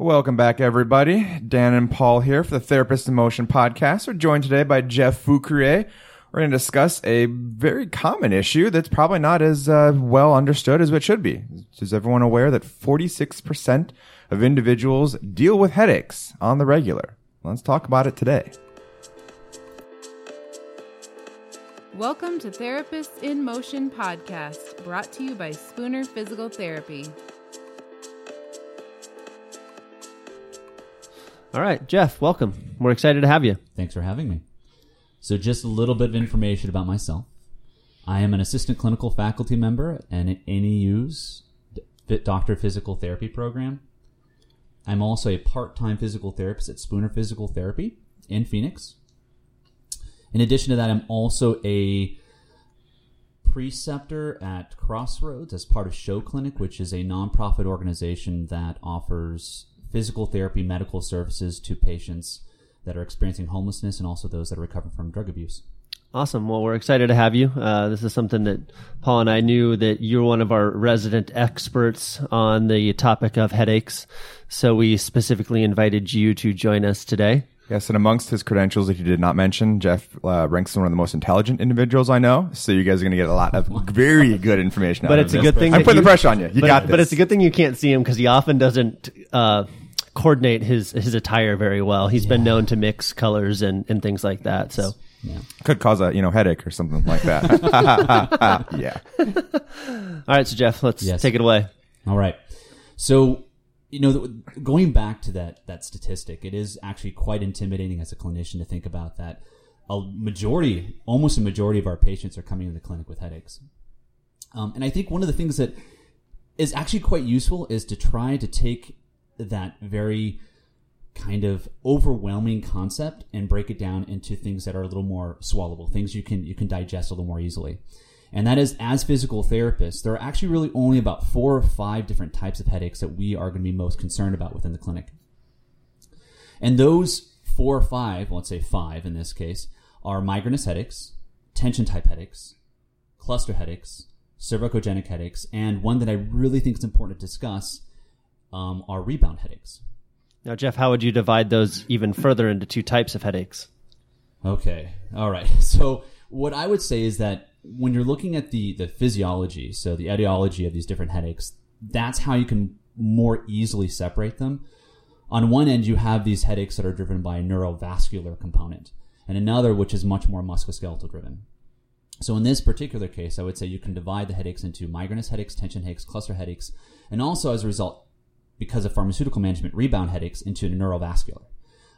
Welcome back, everybody. Dan and Paul here for the Therapist in Motion podcast. We're joined today by Jeff Foucrier. We're going to discuss a very common issue that's probably not as uh, well understood as it should be. Is everyone aware that 46% of individuals deal with headaches on the regular? Let's talk about it today. Welcome to Therapists in Motion podcast, brought to you by Spooner Physical Therapy. All right, Jeff, welcome. We're excited to have you. Thanks for having me. So, just a little bit of information about myself. I am an assistant clinical faculty member at NAU's Doctor of Physical Therapy program. I'm also a part time physical therapist at Spooner Physical Therapy in Phoenix. In addition to that, I'm also a preceptor at Crossroads as part of Show Clinic, which is a nonprofit organization that offers physical therapy medical services to patients that are experiencing homelessness and also those that are recovering from drug abuse. Awesome. Well, we're excited to have you. Uh, this is something that Paul and I knew that you're one of our resident experts on the topic of headaches. So we specifically invited you to join us today. Yes, and amongst his credentials that he did not mention, Jeff uh, ranks as one of the most intelligent individuals I know. So you guys are going to get a lot of very good information. But out it's of a this. good thing. I'm putting you- the pressure on you. You but, got this. But it's a good thing you can't see him because he often doesn't uh, coordinate his his attire very well. He's been known to mix colors and, and things like that. So Yeah. Could cause a you know headache or something like that. yeah. all right, so Jeff, let's Yes. take it away. All right. So, you know, going back to that that statistic, it is actually quite intimidating as a clinician to think about that. A majority, almost a majority of our patients are coming into the clinic with headaches. Um, and I think one of the things that is actually quite useful is to try to take that very kind of overwhelming concept and break it down into things that are a little more swallowable, things you can you can digest a little more easily. And that is as physical therapists, there are actually really only about four or five different types of headaches that we are going to be most concerned about within the clinic. And those four or five, well, let's say five in this case, are migrainous headaches, tension type headaches, cluster headaches, cervicogenic headaches, and one that I really think is important to discuss um, are rebound headaches. Now, Jeff, how would you divide those even further into two types of headaches? Okay. All right. So what I would say is that when you're looking at the the physiology, so the etiology of these different headaches, that's how you can more easily separate them. On one end, you have these headaches that are driven by a neurovascular component, and another which is much more musculoskeletal driven. So in this particular case, I would say you can divide the headaches into migrainous headaches, tension headaches, cluster headaches, and also as a result, because of pharmaceutical management, rebound headaches into neurovascular.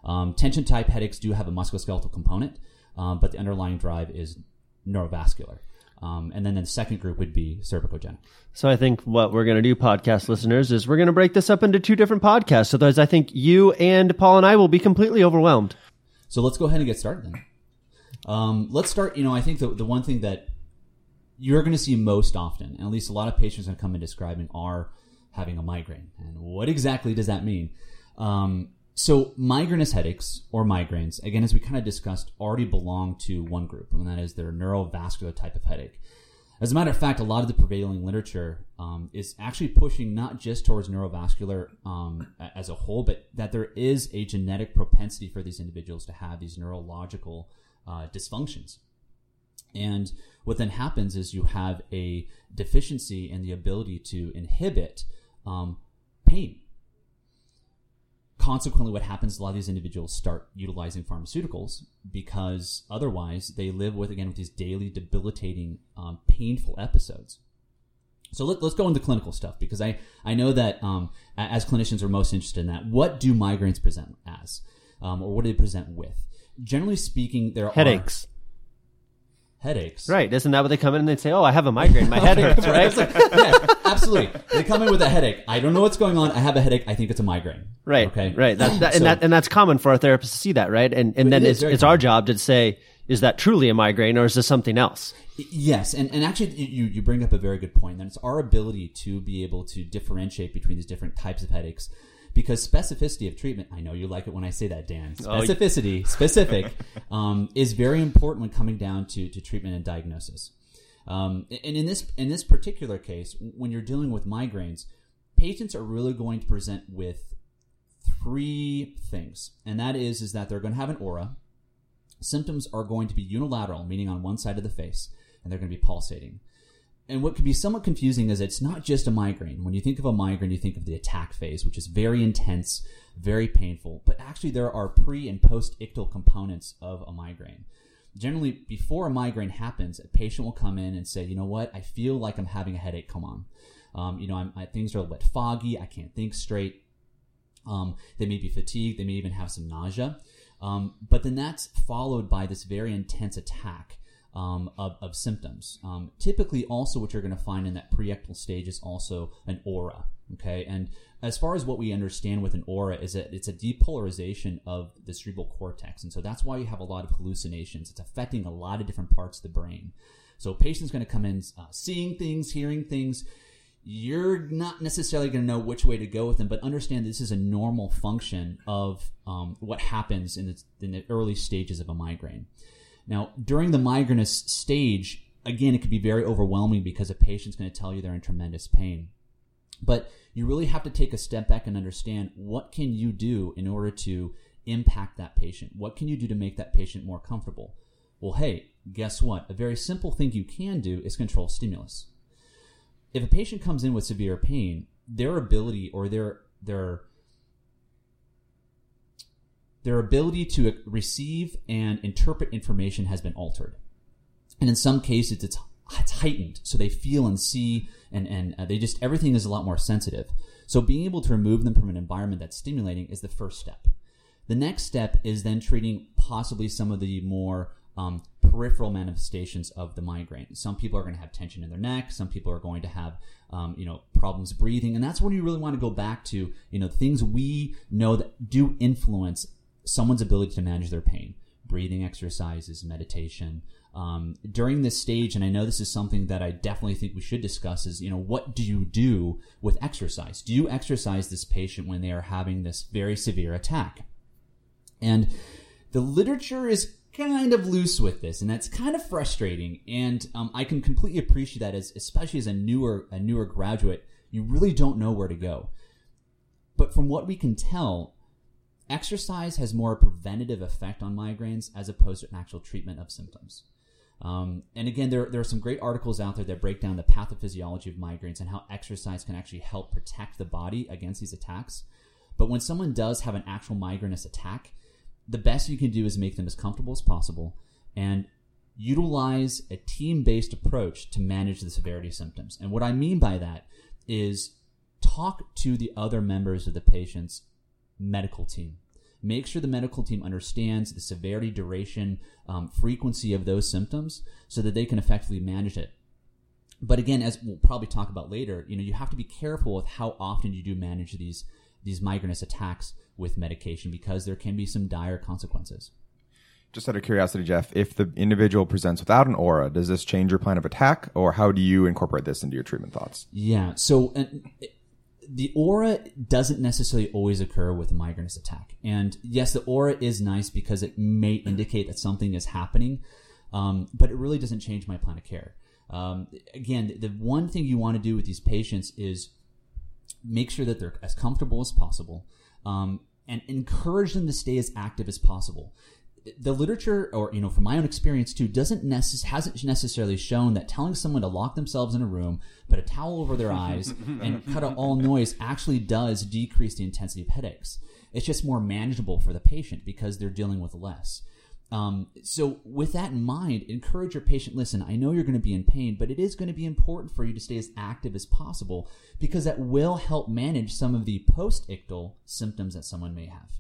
Um, tension type headaches do have a musculoskeletal component, um, but the underlying drive is neurovascular. Um, and then the second group would be cervicogenic. So I think what we're going to do, podcast listeners, is we're going to break this up into two different podcasts. Otherwise, I think you and Paul and I will be completely overwhelmed. So let's go ahead and get started then. Um, let's start. You know, I think the, the one thing that you're going to see most often, and at least a lot of patients are come in describing, are having a migraine. And what exactly does that mean? Um, so migrainous headaches or migraines, again, as we kind of discussed, already belong to one group, and that is their neurovascular type of headache. As a matter of fact, a lot of the prevailing literature um, is actually pushing not just towards neurovascular um, as a whole, but that there is a genetic propensity for these individuals to have these neurological uh, dysfunctions. And what then happens is you have a deficiency in the ability to inhibit um, pain. Consequently, what happens? A lot of these individuals start utilizing pharmaceuticals because otherwise they live with again with these daily debilitating, um, painful episodes. So let, let's go into clinical stuff because I, I know that um, as clinicians are most interested in that. What do migraines present as, um, or what do they present with? Generally speaking, there Headaches. are headaches. Headaches. Right. Isn't that what they come in and they say, oh, I have a migraine. My head hurts, right? yeah, absolutely. They come in with a headache. I don't know what's going on. I have a headache. I think it's a migraine. Right. Okay. Right. That, that, So- and that and that's common for our therapists to see that, right? And and then It it's it's our job to say, is that truly a migraine or is this something else? Yes, and, and actually, you, you bring up a very good point. That it's our ability to be able to differentiate between these different types of headaches, because specificity of treatment. I know you like it when I say that, Dan. Oh, Specificity, specific, um, is very important when coming down to, to treatment and diagnosis. Um, and in this in this particular case, when you're dealing with migraines, patients are really going to present with three things, and that is is that they're going to have an aura. Symptoms are going to be unilateral, meaning on one side of the face, and they're going to be pulsating. And what can be somewhat confusing is it's not just a migraine. When you think of a migraine, you think of the attack phase, which is very intense, very painful. But actually, there are pre and post ictal components of a migraine. Generally, before a migraine happens, a patient will come in and say, "You know what? I feel like I'm having a headache. Come on, um, you know, I'm, I, things are a bit foggy. I can't think straight. Um, they may be fatigued. They may even have some nausea. Um, but then that's followed by this very intense attack um, of, of, symptoms. Um, typically, also, what you're going to find in that preictal stage is also an aura. Okay, and as far as what we understand with an aura is that it's a depolarization of the cerebral cortex, and so that's why you have a lot of hallucinations. It's affecting a lot of different parts of the brain. So, a patient's going to come in uh, seeing things, hearing things, you're not necessarily going to know which way to go with them, but understand this is a normal function of um, what happens in the, in the early stages of a migraine. Now, during the migrainous stage, again, it could be very overwhelming because a patient's going to tell you they're in tremendous pain. But you really have to take a step back and understand what can you do in order to impact that patient? What can you do to make that patient more comfortable? Well, hey, guess what? A very simple thing you can do is control stimulus if a patient comes in with severe pain, their ability or their their their ability to receive and interpret information has been altered, and in some cases, it's it's heightened, so they feel and see, and and uh, they just everything is a lot more sensitive. So being able to remove them from an environment that's stimulating is the first step. The next step is then treating possibly some of the more um, peripheral manifestations of the migraine. Some people are going to have tension in their neck. Some people are going to have, um, you know, problems breathing, and that's when you really want to go back to, you know, things we know that do influence someone's ability to manage their pain. Breathing exercises, meditation. Um, during this stage, and I know this is something that I definitely think we should discuss, is you know what do you do with exercise? Do you exercise this patient when they are having this very severe attack? And the literature is kind of loose with this, and that's kind of frustrating. And um, I can completely appreciate that, as especially as a newer a newer graduate, you really don't know where to go. But from what we can tell, exercise has more preventative effect on migraines as opposed to an actual treatment of symptoms. Um, and again, there, there are some great articles out there that break down the pathophysiology of migraines and how exercise can actually help protect the body against these attacks. But when someone does have an actual migrainous attack, the best you can do is make them as comfortable as possible and utilize a team based approach to manage the severity of symptoms. And what I mean by that is talk to the other members of the patient's medical team. Make sure the medical team understands the severity, duration, um, frequency of those symptoms so that they can effectively manage it. But again, as we'll probably talk about later, you know, you have to be careful with how often you do manage these these migrainous attacks with medication because there can be some dire consequences. Just out of curiosity, Jeff, if the individual presents without an aura, does this change your plan of attack, or how do you incorporate this into your treatment thoughts? Yeah, so the aura doesn't necessarily always occur with a migrainous attack, and yes, the aura is nice because it may indicate that something is happening, um, but it really doesn't change my plan of care. Um, again, the one thing you want to do with these patients is make sure that they're as comfortable as possible, um, and encourage them to stay as active as possible. The literature, or you know, from my own experience too, doesn't necess- hasn't necessarily shown that telling someone to lock themselves in a room, put a towel over their eyes, and cut out all noise actually does decrease the intensity of headaches. It's just more manageable for the patient because they're dealing with less. Um, so, with that in mind, encourage your patient. Listen, I know you're going to be in pain, but it is going to be important for you to stay as active as possible because that will help manage some of the post-ictal symptoms that someone may have.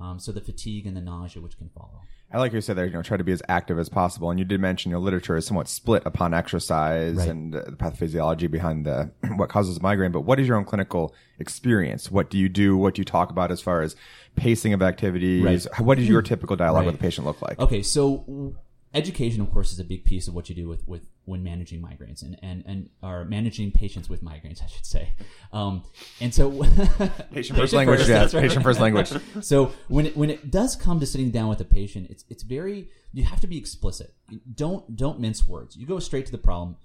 Um, so, the fatigue and the nausea, which can follow. I like you said there, you know, try to be as active as possible. And you did mention your literature is somewhat split upon exercise right. and uh, the pathophysiology behind the what causes migraine. But what is your own clinical experience? What do you do? What do you talk about as far as pacing of activities? Right. What does your typical dialogue right. with the patient look like? Okay, so education, of course, is a big piece of what you do with, with when managing migraines and, and, and are managing patients with migraines, I should say. Um, and so patient first language, first, yeah, right. patient first language. so when it, when it does come to sitting down with a patient, it's, it's very, you have to be explicit. Don't, don't mince words. You go straight to the problem.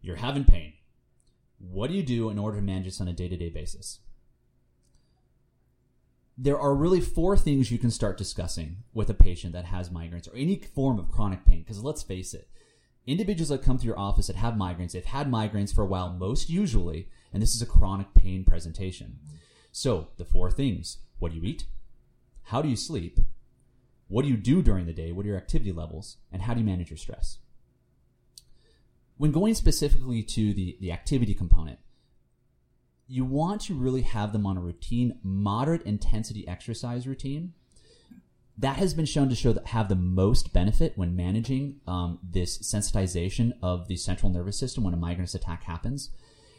You're having pain. What do you do in order to manage this on a day to day basis? There are really four things you can start discussing with a patient that has migraines or any form of chronic pain. Because let's face it, individuals that come to your office that have migraines, they've had migraines for a while, most usually, and this is a chronic pain presentation. So, the four things what do you eat? How do you sleep? What do you do during the day? What are your activity levels? And how do you manage your stress? When going specifically to the, the activity component, you want to really have them on a routine, moderate intensity exercise routine. That has been shown to show that have the most benefit when managing um, this sensitization of the central nervous system when a migraine attack happens.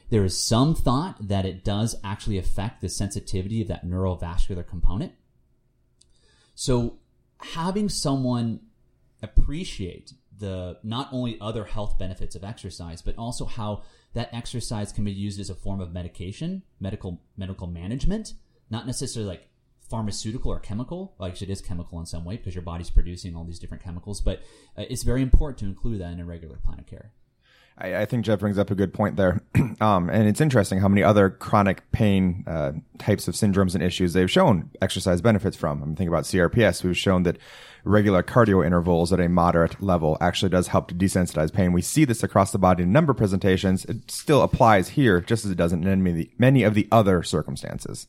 There is some thought that it does actually affect the sensitivity of that neurovascular component. So having someone appreciate the not only other health benefits of exercise, but also how that exercise can be used as a form of medication, medical medical management, not necessarily like pharmaceutical or chemical. Well, actually, it is chemical in some way because your body's producing all these different chemicals. But uh, it's very important to include that in a regular plan of care. I, I think Jeff brings up a good point there. um, and it's interesting how many other chronic pain uh, types of syndromes and issues they've shown exercise benefits from. I'm thinking about CRPS. We've shown that regular cardio intervals at a moderate level actually does help to desensitize pain. We see this across the body in number presentations. It still applies here just as it does in many of the, many of the other circumstances.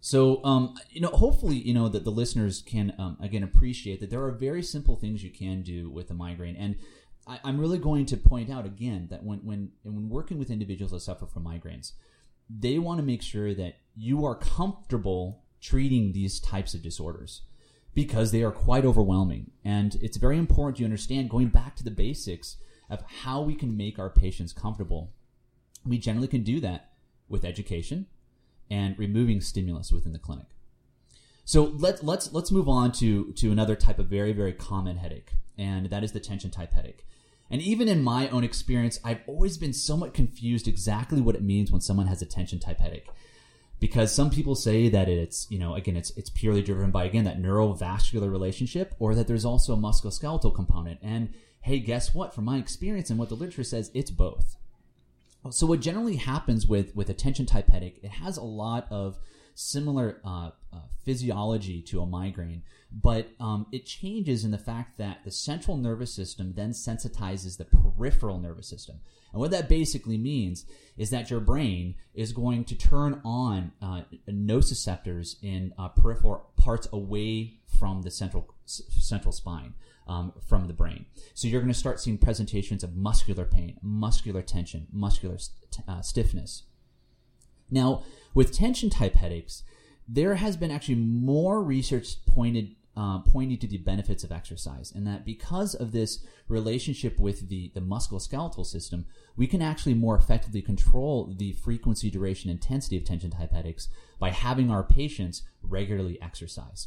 So, um, you know, hopefully, you know, that the listeners can, um, again, appreciate that there are very simple things you can do with a migraine. And I, am really going to point out again that when, when, when working with individuals that suffer from migraines, they want to make sure that you are comfortable treating these types of disorders because they are quite overwhelming. And it's very important you understand going back to the basics of how we can make our patients comfortable. We generally can do that with education and removing stimulus within the clinic. So let's let's let's move on to to another type of very very common headache, and that is the tension type headache. And even in my own experience, I've always been somewhat confused exactly what it means when someone has a tension type headache. Because some people say that it's you know again it's it's purely driven by again that neurovascular relationship or that there's also a musculoskeletal component. And hey guess what? From my experience and what the literature says it's both. So what generally happens with with a tension type headache it has a lot of similar uh, uh, physiology to a migraine, but um, it changes in the fact that the central nervous system then sensitizes the peripheral nervous system. And what that basically means is that your brain is going to turn on uh, nociceptors in uh, peripheral parts away from the central central spine. Um, from the brain. So you're going to start seeing presentations of muscular pain, muscular tension, muscular st- uh, stiffness. Now, with tension type headaches, there has been actually more research pointed uh, pointing to the benefits of exercise, and that because of this relationship with the, the musculoskeletal system, we can actually more effectively control the frequency, duration, intensity of tension type headaches by having our patients regularly exercise.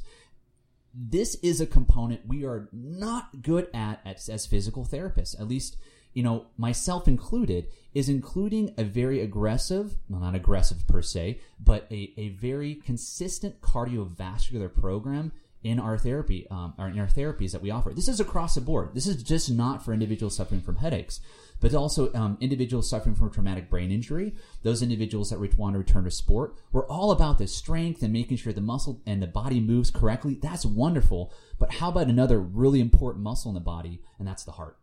This is a component we are not good at as, as physical therapists, at least you know, myself included, is including a very aggressive, well, not aggressive per se, but a, a very consistent cardiovascular program in our therapy, um, or in our therapies that we offer. This is across the board. This is just not for individuals suffering from headaches, but also um, individuals suffering from traumatic brain injury, those individuals that want to return to sport. We're all about the strength and making sure the muscle and the body moves correctly. That's wonderful. But how about another really important muscle in the body, and that's the heart?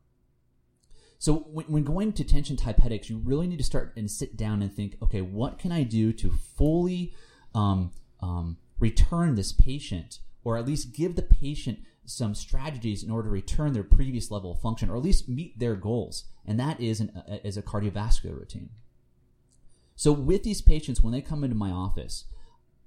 So when, when going to tension type headaches, you really need to start and sit down and think, okay, what can I do to fully um, um, return this patient, or at least give the patient some strategies in order to return their previous level of function, or at least meet their goals, and that is an, a, is a cardiovascular routine. So with these patients, when they come into my office,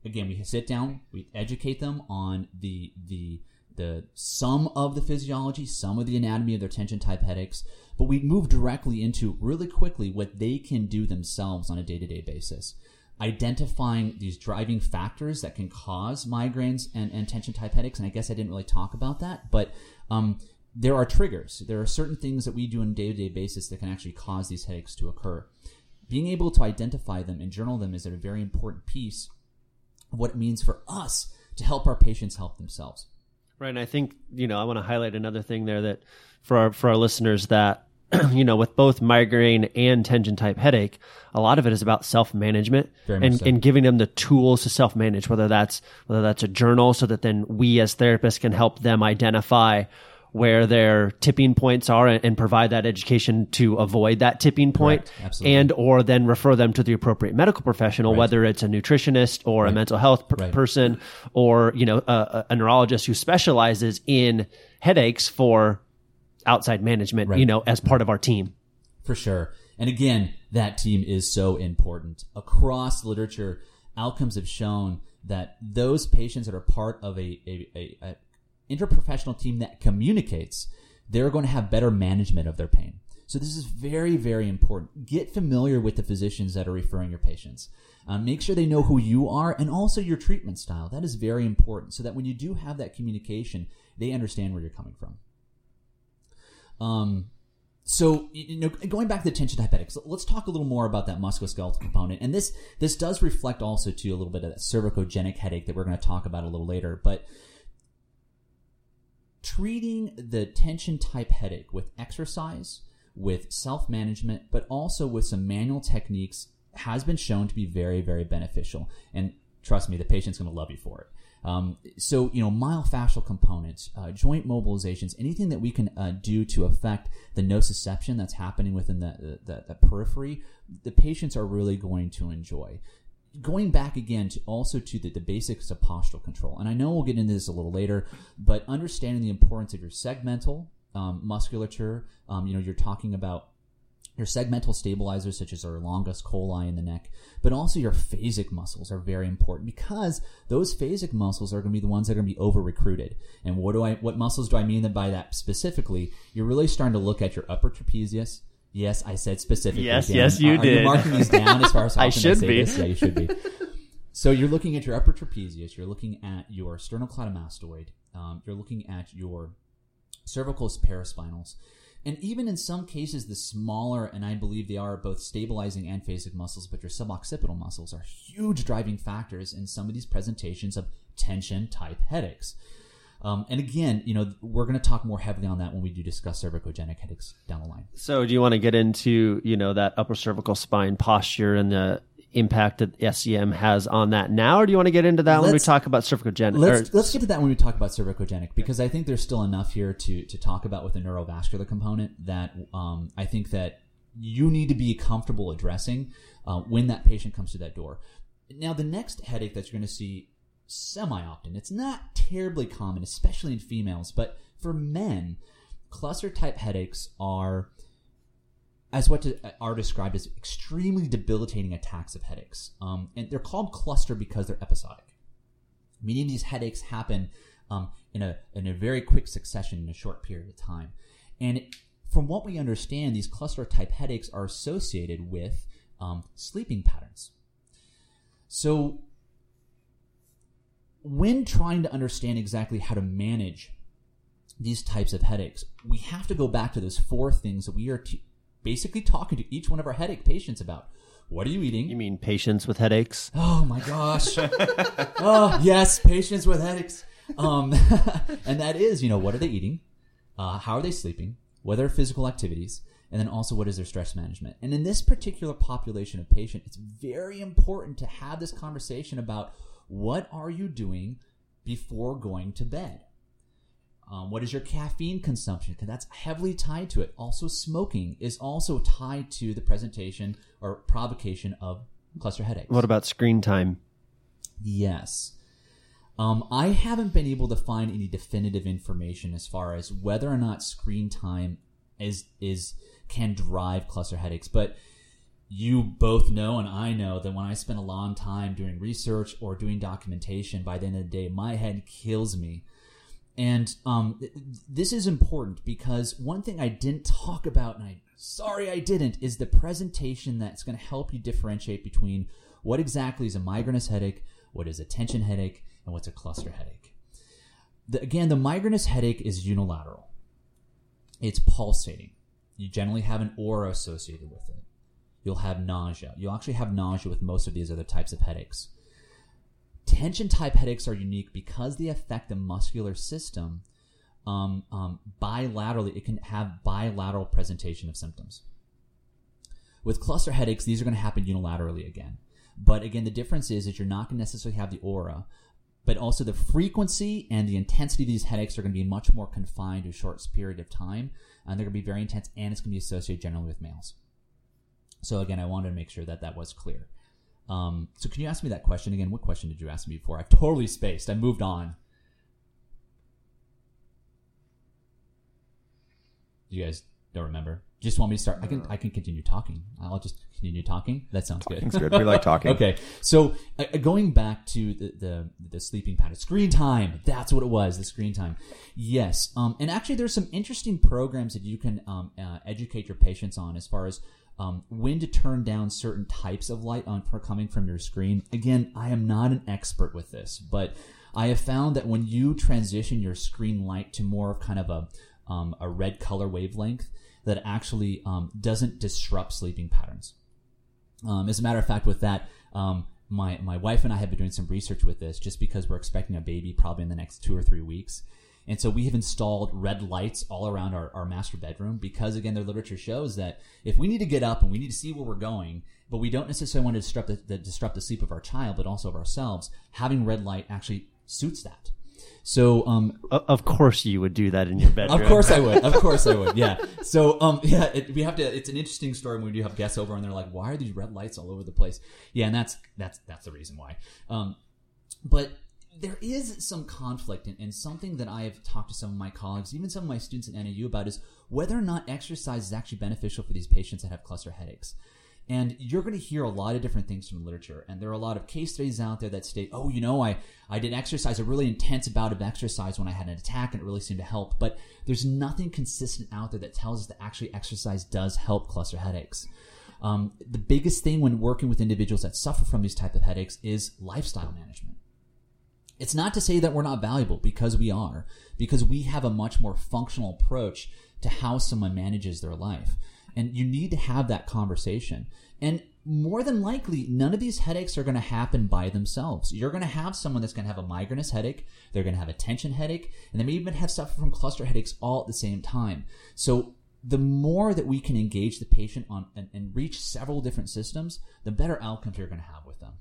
again, we sit down, we educate them on the the the some of the physiology, some of the anatomy of their tension type headaches, but we move directly into really quickly what they can do themselves on a day to day basis. Identifying these driving factors that can cause migraines and, and tension type headaches. And I guess I didn't really talk about that, but um, there are triggers. There are certain things that we do on a day to day basis that can actually cause these headaches to occur. Being able to identify them and journal them is a very important piece of what it means for us to help our patients help themselves. Right, and I think you know I want to highlight another thing there that for our for our listeners that you know, with both migraine and tension type headache, a lot of it is about self management and, so. and giving them the tools to self manage, whether that's, whether that's a journal so that then we as therapists can help them identify where their tipping points are and, and provide that education to avoid that tipping point. And or then refer them to the appropriate medical professional whether it's a nutritionist or a mental health per- Right. person or you know a, a- neurologist who specializes in headaches for outside management you know as part of our team For sure. And again, that team is so important. Across literature, outcomes have shown that those patients that are part of a, a, a interprofessional team that communicates, they're going to have better management of their pain. So this is very, very important. Get familiar with the physicians that are referring your patients. Um, make sure they know who you are and also your treatment style. That is very important so that when you do have that communication, they understand where you're coming from. Um, so you know, going back to the tension headaches, let's talk a little more about that musculoskeletal component. And this this does reflect also to a little bit of that cervicogenic headache that we're going to talk about a little later. But treating the tension type headache with exercise, with self management, but also with some manual techniques has been shown to be very, very beneficial. And trust me, the patient's going to love you for it. Um, so, you know, myofascial components, uh, joint mobilizations, anything that we can uh, do to affect the nociception that's happening within the, the, the periphery, the patients are really going to enjoy going back again to also to the, the basics of postural control and i know we'll get into this a little later but understanding the importance of your segmental um, musculature um, you know you're talking about your segmental stabilizers such as our longus colli in the neck but also your phasic muscles are very important because those phasic muscles are going to be the ones that are going to be over recruited and what do i what muscles do i mean by that specifically? You're really starting to look at your upper trapezius Yes, I said specifically. Yes, Dan. yes, you are, Are you did. marking these down as far as how I should say be. this? Yeah, you should be. So you're looking at your upper trapezius. You're looking at your sternocleidomastoid. Um, you're looking at your cervical paraspinals. And even in some cases, the smaller, and I believe they are both stabilizing and phasic muscles, but your suboccipital muscles are huge driving factors in some of these presentations of tension type headaches. Um, and again, you know, we're going to talk more heavily on that when we do discuss cervicogenic headaches down the line. So, do you want to get into you know that upper cervical spine posture and the impact that SCM has on that now, or do you want to get into that when we talk about cervicogenic? Let's or- let's get to that when we talk about cervicogenic because I think there's still enough here to to talk about with the neurovascular component that um, I think that you need to be comfortable addressing uh, when that patient comes to that door. Now, the next headache that you're going to see semi often, it's not terribly common, especially in females, but for men, cluster type headaches are as what to, are described as extremely debilitating attacks of headaches. Um, and they're called cluster because they're episodic meaning these headaches happen um, in a in a very quick succession in a short period of time. And from what we understand, these cluster type headaches are associated with um, sleeping patterns. So, when trying to understand exactly how to manage these types of headaches, we have to go back to those four things that we are t- basically talking to each one of our headache patients about. What are you eating? you mean patients with headaches? Oh my gosh. oh, yes, patients with headaches. Um, and that is, you know, what are they eating? Uh, how are they sleeping? What are their physical activities? And then also, what is their stress management? And in this particular population of patient, it's very important to have this conversation about what are you doing before going to bed? Um, what is your caffeine consumption? Because that's heavily tied to it. Also, smoking is also tied to the presentation or provocation of cluster headaches. What about screen time? Yes. Um, I haven't been able to find any definitive information as far as whether or not screen time is is can drive cluster headaches, but you both know and I know that when I spend a long time doing research or doing documentation, by the end of the day, my head kills me. And um, th- this is important because one thing I didn't talk about, and I'm sorry I didn't, is the presentation that's going to help you differentiate between what exactly is a migrainous headache, what is a tension headache, and what's a cluster headache. The, again, the migrainous headache is unilateral. It's pulsating. You generally have an aura associated with it. You'll have nausea. You'll actually have nausea with most of these other types of headaches. Tension type headaches are unique because they affect the muscular system. um, um, bilaterally, it can have bilateral presentation of symptoms. With cluster headaches, these are going to happen unilaterally again. But again, the difference is that you're not going to necessarily have the aura, but also the frequency and the intensity of these headaches are going to be much more confined to a short period of time, and they're going to be very intense, and it's going to be associated generally with males. So again, I wanted to make sure that that was clear. Um, so can you ask me that question again? What question did you ask me before? I've totally spaced. I moved on. You guys don't remember? Just want me to start? I can I can continue talking. I'll just continue talking. That sounds good. Good. We like talking. Okay, so uh, going back to the, the the sleeping pattern, screen time. That's what it was. The screen time. Yes. Um, and actually, there's some interesting programs that you can um, uh, educate your patients on as far as um, when to turn down certain types of light on coming from your screen. Again, I am not an expert with this, but I have found that when you transition your screen light to more of kind of a um, a red color wavelength, that actually um, doesn't disrupt sleeping patterns. Um, as a matter of fact, with that, um, my my wife and I have been doing some research with this, just because we're expecting a baby probably in the next two or three weeks. And so we have installed red lights all around our, our master bedroom because again, the literature shows that if we need to get up and we need to see where we're going, but we don't necessarily want to disrupt the, the disrupt the sleep of our child, but also of ourselves, having red light actually suits that. So, um, Of course, you would do that in your bedroom. of course I would. Of course I would. Yeah. So, um, yeah, it, we have to. It's an interesting story when we do have guests over, and they're like, "Why are these red lights all over the place?" Yeah, and that's that's that's the reason why. Um, but there is some conflict, and, and something that I have talked to some of my colleagues, even some of my students at NAU about, is whether or not exercise is actually beneficial for these patients that have cluster headaches. And you're going to hear a lot of different things from the literature. And there are a lot of case studies out there that state, oh, you know, I, I did exercise, a really intense bout of exercise when I had an attack and it really seemed to help. But there's nothing consistent out there that tells us that actually exercise does help cluster headaches. Um, the biggest thing when working with individuals that suffer from these type of headaches is lifestyle management. It's not to say that we're not valuable because we are, because we have a much more functional approach to how someone manages their life. And you need to have that conversation. And more than likely, none of these headaches are going to happen by themselves. You're going to have someone that's going to have a migrainous headache, they're going to have a tension headache, and they may even have suffer from cluster headaches all at the same time. So the more that we can engage the patient on and, and reach several different systems, the better outcomes you're going to have with them.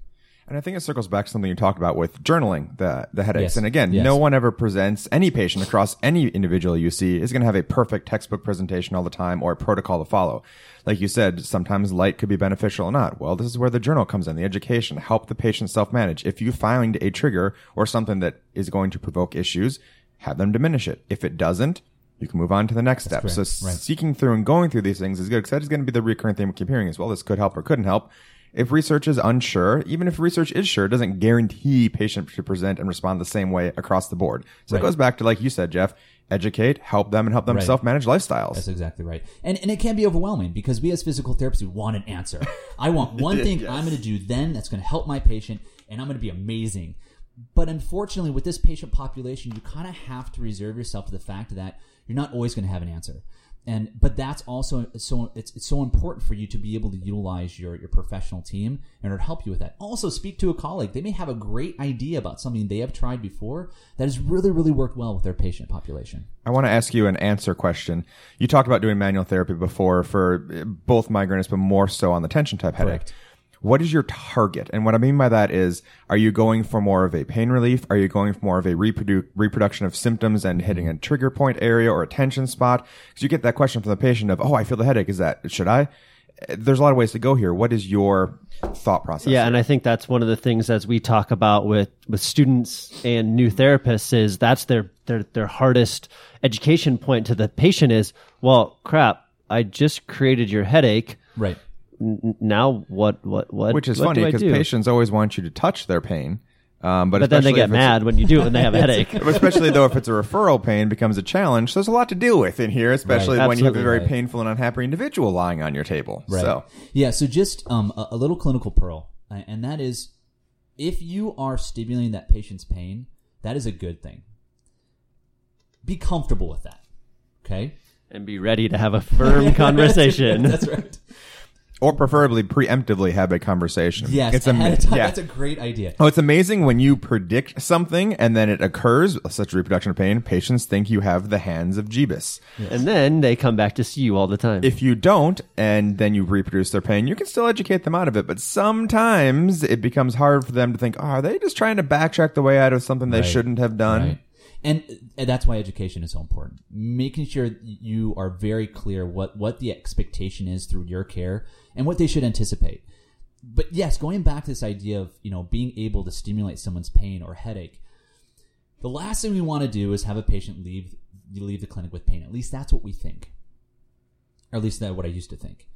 And I think it circles back to something you talked about with journaling the the headaches. Yes. And again, Yes. no one ever presents any patient across any individual you see is going to have a perfect textbook presentation all the time or a protocol to follow. Like you said, sometimes light could be beneficial or not. Well, this is where the journal comes in, the education, help the patient self manage. If you find a trigger or something that is going to provoke issues, have them diminish it. If it doesn't, you can move on to the next step. So. Right. seeking through and going through these things is good because that is going to be the recurring theme we keep hearing as well. This could help or couldn't help. If research is unsure, even if research is sure, it doesn't guarantee patient should present and respond the same way across the board. So Right. it goes back to, like you said, Jeff, educate, help them and help them Right. self-manage lifestyles. That's exactly right. And and it can be overwhelming because we as physical therapists we want an answer. I want one thing I'm going to do then that's going to help my patient and I'm going to be amazing. But unfortunately with this patient population you kind of have to reserve yourself to the fact that you're not always going to have an answer. And but that's also so it's, it's so important for you to be able to utilize your your professional team in order to help you with that. Also speak to a colleague. They may have a great idea about something they have tried before that has really really worked well with their patient population. I want to ask you an answer question. You talked about doing manual therapy before for uh, both migraines, but more so on the tension type headache. Correct. What is your target? And what I mean by that is, are you going for more of a pain relief? Are you going for more of a reprodu- reproduction of symptoms and hitting a trigger point area or a tension spot? Because you get that question from the patient of, oh, I feel the headache. Is that, should I? There's a lot of ways to go here. What is your thought process? Yeah, and I think that's one of the things as we talk about with with students and new therapists is that's their their their hardest education point to the patient is, well, crap, I just created your headache. Right. N- now what what what Which is what funny because patients always want you to touch their pain. Um, but but then they get mad when you do it when they have a headache. especially though if it's a referral pain becomes a challenge. So there's a lot to deal with in here, especially Right. when you have a very right. painful and unhappy individual lying on your table. So yeah, so just um, a, a little clinical pearl, uh, and that is, if you are stimulating that patient's pain, that is a good thing. Be comfortable with that. Okay, and be ready to have a firm conversation. that's right. Or preferably preemptively have a conversation. Yes, it's ahead ama- of time. yeah. That's a great idea. Oh, it's amazing when you predict something and then it occurs, such reproduction of pain. Patients think you have the hands of Jeebus. And then they come back to see you all the time. If you don't, and then you reproduce their pain, you can still educate them out of it. But sometimes it becomes hard for them to think, oh, are they just trying to backtrack the way out of something they Right. shouldn't have done? Right. And uh, that's why education is so important. Making sure you are very clear what, what the expectation is through your care and what they should anticipate. But yes, going back to this idea of, you know, being able to stimulate someone's pain or headache, the last thing we want to do is have a patient leave you leave the clinic with pain. At least that's what we think. Or at least that's what I used to think.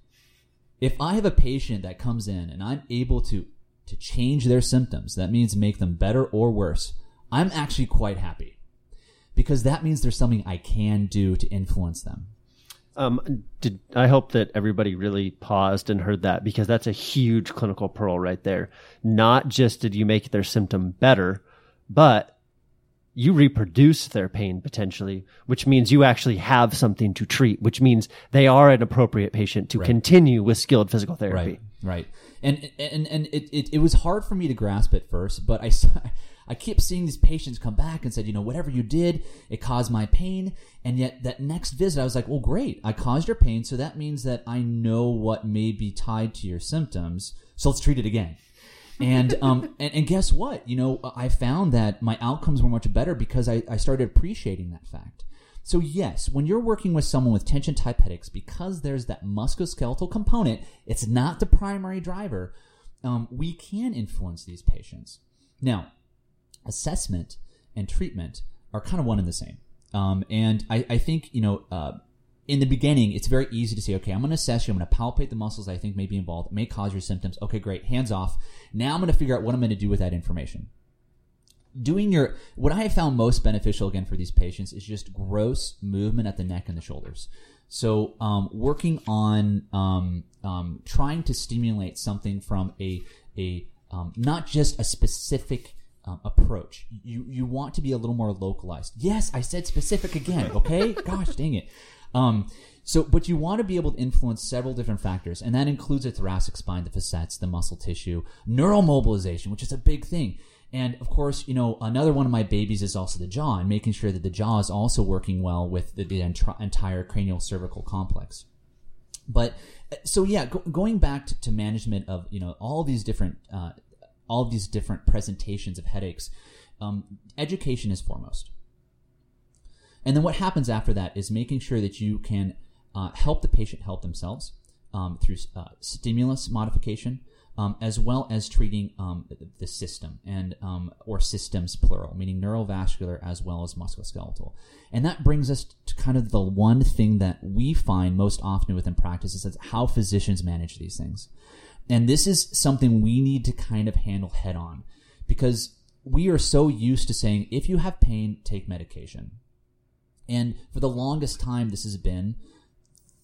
If I have a patient that comes in and I'm able to to change their symptoms, that means make them better or worse, I'm actually quite happy. Because that means there's something I can do to influence them. Um, did I hope that everybody really paused and heard that because that's a huge clinical pearl right there. Not just did you make their symptom better, but you reproduce their pain potentially, which means you actually have something to treat, which means they are an appropriate patient to continue with skilled physical therapy. Right, right. And and and it, it, it was hard for me to grasp at first, but I I kept seeing these patients come back and said, you know, whatever you did, it caused my pain. And yet that next visit, I was like, well, great, I caused your pain, so that means that I know what may be tied to your symptoms. So let's treat it again. And um and, and guess what? You know, I found that my outcomes were much better because I, I started appreciating that fact. So yes, when you're working with someone with tension type headaches, because there's that musculoskeletal component, it's not the primary driver. Um, we can influence these patients. Now, assessment and treatment are kind of one and the same. Um, and I, I think you know, uh, in the beginning, it's very easy to say, okay, I'm going to assess you. I'm going to palpate the muscles I think may be involved, may cause your symptoms. Okay, great, hands off. Now I'm going to figure out what I'm going to do with that information doing your what I have found most beneficial again for these patients is just gross movement at the neck and the shoulders. So um, working on um, um, trying to stimulate something from a a um, not just a specific um, approach. You you want to be a little more localized. Yes, I said specific again. Okay, gosh dang it. Um, so, but you want to be able to influence several different factors, and that includes the thoracic spine, the facets, the muscle tissue, neural mobilization, which is a big thing. And of course, you know, another one of my babies is also the jaw and making sure that the jaw is also working well with the, the entr- entire cranial cervical complex. But so yeah, go, going back to, to management of you know all these different uh, all these different presentations of headaches, um, education is foremost. And then what happens after that is making sure that you can uh, help the patient help themselves um, through uh, stimulus modification, um, as well as treating um, the, system and um, or systems plural, meaning neurovascular as well as musculoskeletal. And that brings us to kind of the one thing that we find most often within practice is how physicians manage these things. And this is something we need to kind of handle head on because we are so used to saying if you have pain, take medication. And for the longest time, this has been,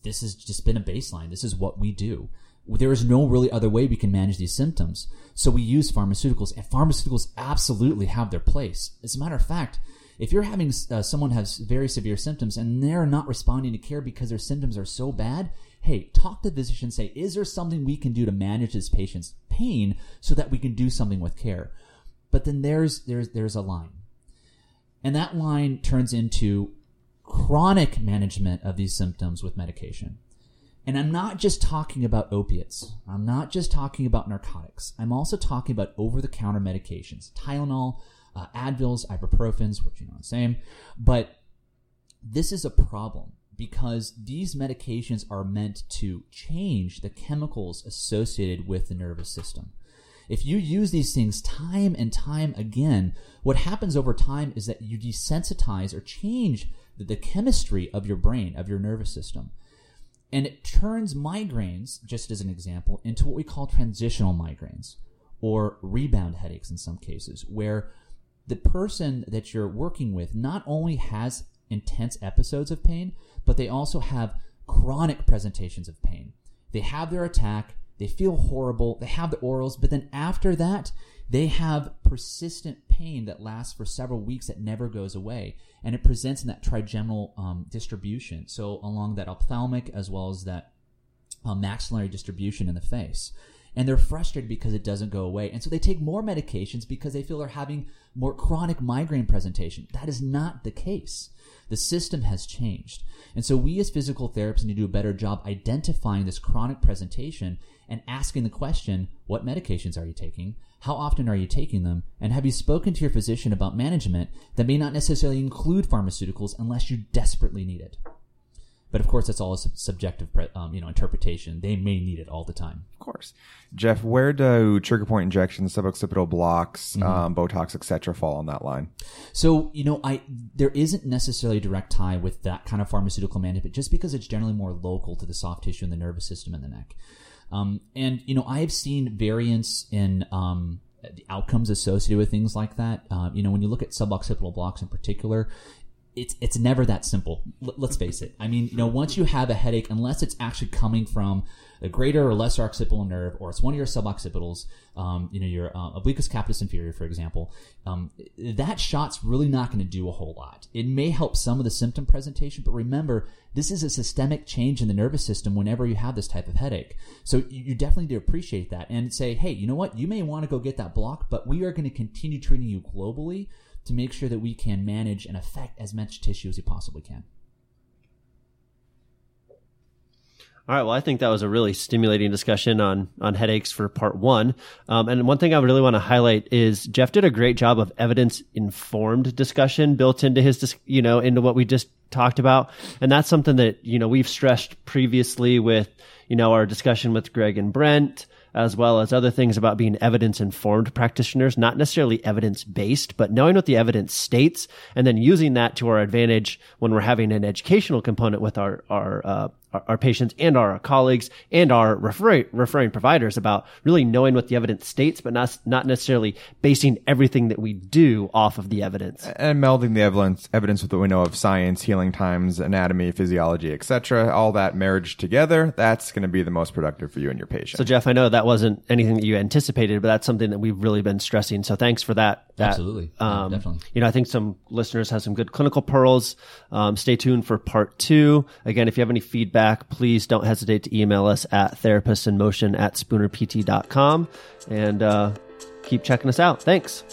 this has just been a baseline. This is what we do. There is no really other way we can manage these symptoms. So we use pharmaceuticals, and pharmaceuticals absolutely have their place. As a matter of fact, if you're having uh, someone has very severe symptoms and they're not responding to care because their symptoms are so bad, hey, talk to the physician. Say, is there something we can do to manage this patient's pain so that we can do something with care? But then there's there's there's a line, and that line turns into chronic management of these symptoms with medication. And I'm not just talking about opiates. I'm not just talking about narcotics. I'm also talking about over the counter medications Tylenol, uh, Advils, ibuprofens, which you know the same. But this is a problem because these medications are meant to change the chemicals associated with the nervous system. If you use these things time and time again, what happens over time is that you desensitize or change the, chemistry of your brain, of your nervous system. And it turns migraines, just as an example, into what we call transitional migraines or rebound headaches in some cases, where the person that you're working with not only has intense episodes of pain, but they also have chronic presentations of pain. They have their attack, they feel horrible, they have the auras, but then after that, they have persistent pain that lasts for several weeks that never goes away. And it presents in that trigeminal um, distribution. So along that ophthalmic as well as that uh, maxillary distribution in the face. And they're frustrated because it doesn't go away. And so they take more medications because they feel they're having more chronic migraine presentation. That is not the case. The system has changed. And so we as physical therapists need to do a better job identifying this chronic presentation and asking the question, what medications are you taking? How often are you taking them? And have you spoken to your physician about management that may not necessarily include pharmaceuticals unless you desperately need it? But of course, that's all a subjective, um, you know, interpretation. They may need it all the time. Of course, Jeff. Where do trigger point injections, suboccipital blocks, mm-hmm. um, Botox, etc., fall on that line? So you know, I there isn't necessarily a direct tie with that kind of pharmaceutical management, just because it's generally more local to the soft tissue and the nervous system and the neck. Um, and you know, I have seen variance in um, the outcomes associated with things like that. Uh, you know, when you look at suboccipital blocks in particular, it's it's never that simple. L- let's face it. I mean, you know, once you have a headache, unless it's actually coming from a greater or lesser occipital nerve, or it's one of your suboccipitals, um, you know, your uh, obliquus capitis inferior, for example, um, that shot's really not going to do a whole lot. It may help some of the symptom presentation, but remember, this is a systemic change in the nervous system whenever you have this type of headache. So you definitely need to appreciate that and say, hey, you know what? You may want to go get that block, but we are going to continue treating you globally to make sure that we can manage and affect as much tissue as we possibly can. All right. Well, I think that was a really stimulating discussion on on headaches for part one. Um, and one thing I really want to highlight is Jeff did a great job of evidence informed discussion built into his, you know, into what we just talked about. And that's something that you know we've stressed previously with you know our discussion with Greg and Brent as well as other things about being evidence informed practitioners, not necessarily evidence based, but knowing what the evidence states and then using that to our advantage when we're having an educational component with our, our, uh, our, patients and our colleagues and our referring, referring providers about really knowing what the evidence states, but not, not necessarily basing everything that we do off of the evidence. And melding the evidence, evidence with what we know of science, healing times, anatomy, physiology, etc. All that marriage together, that's going to be the most productive for you and your patient. So Jeff, I know that wasn't anything that you anticipated, but that's something that we've really been stressing. So thanks for that. that Absolutely. Um, yeah, definitely. You know, I think some listeners have some good clinical pearls. Um, stay tuned for part two. Again, if you have any feedback, feedback, please don't hesitate to email us at therapistinmotion at spoonerpt.com and uh, keep checking us out. Thanks.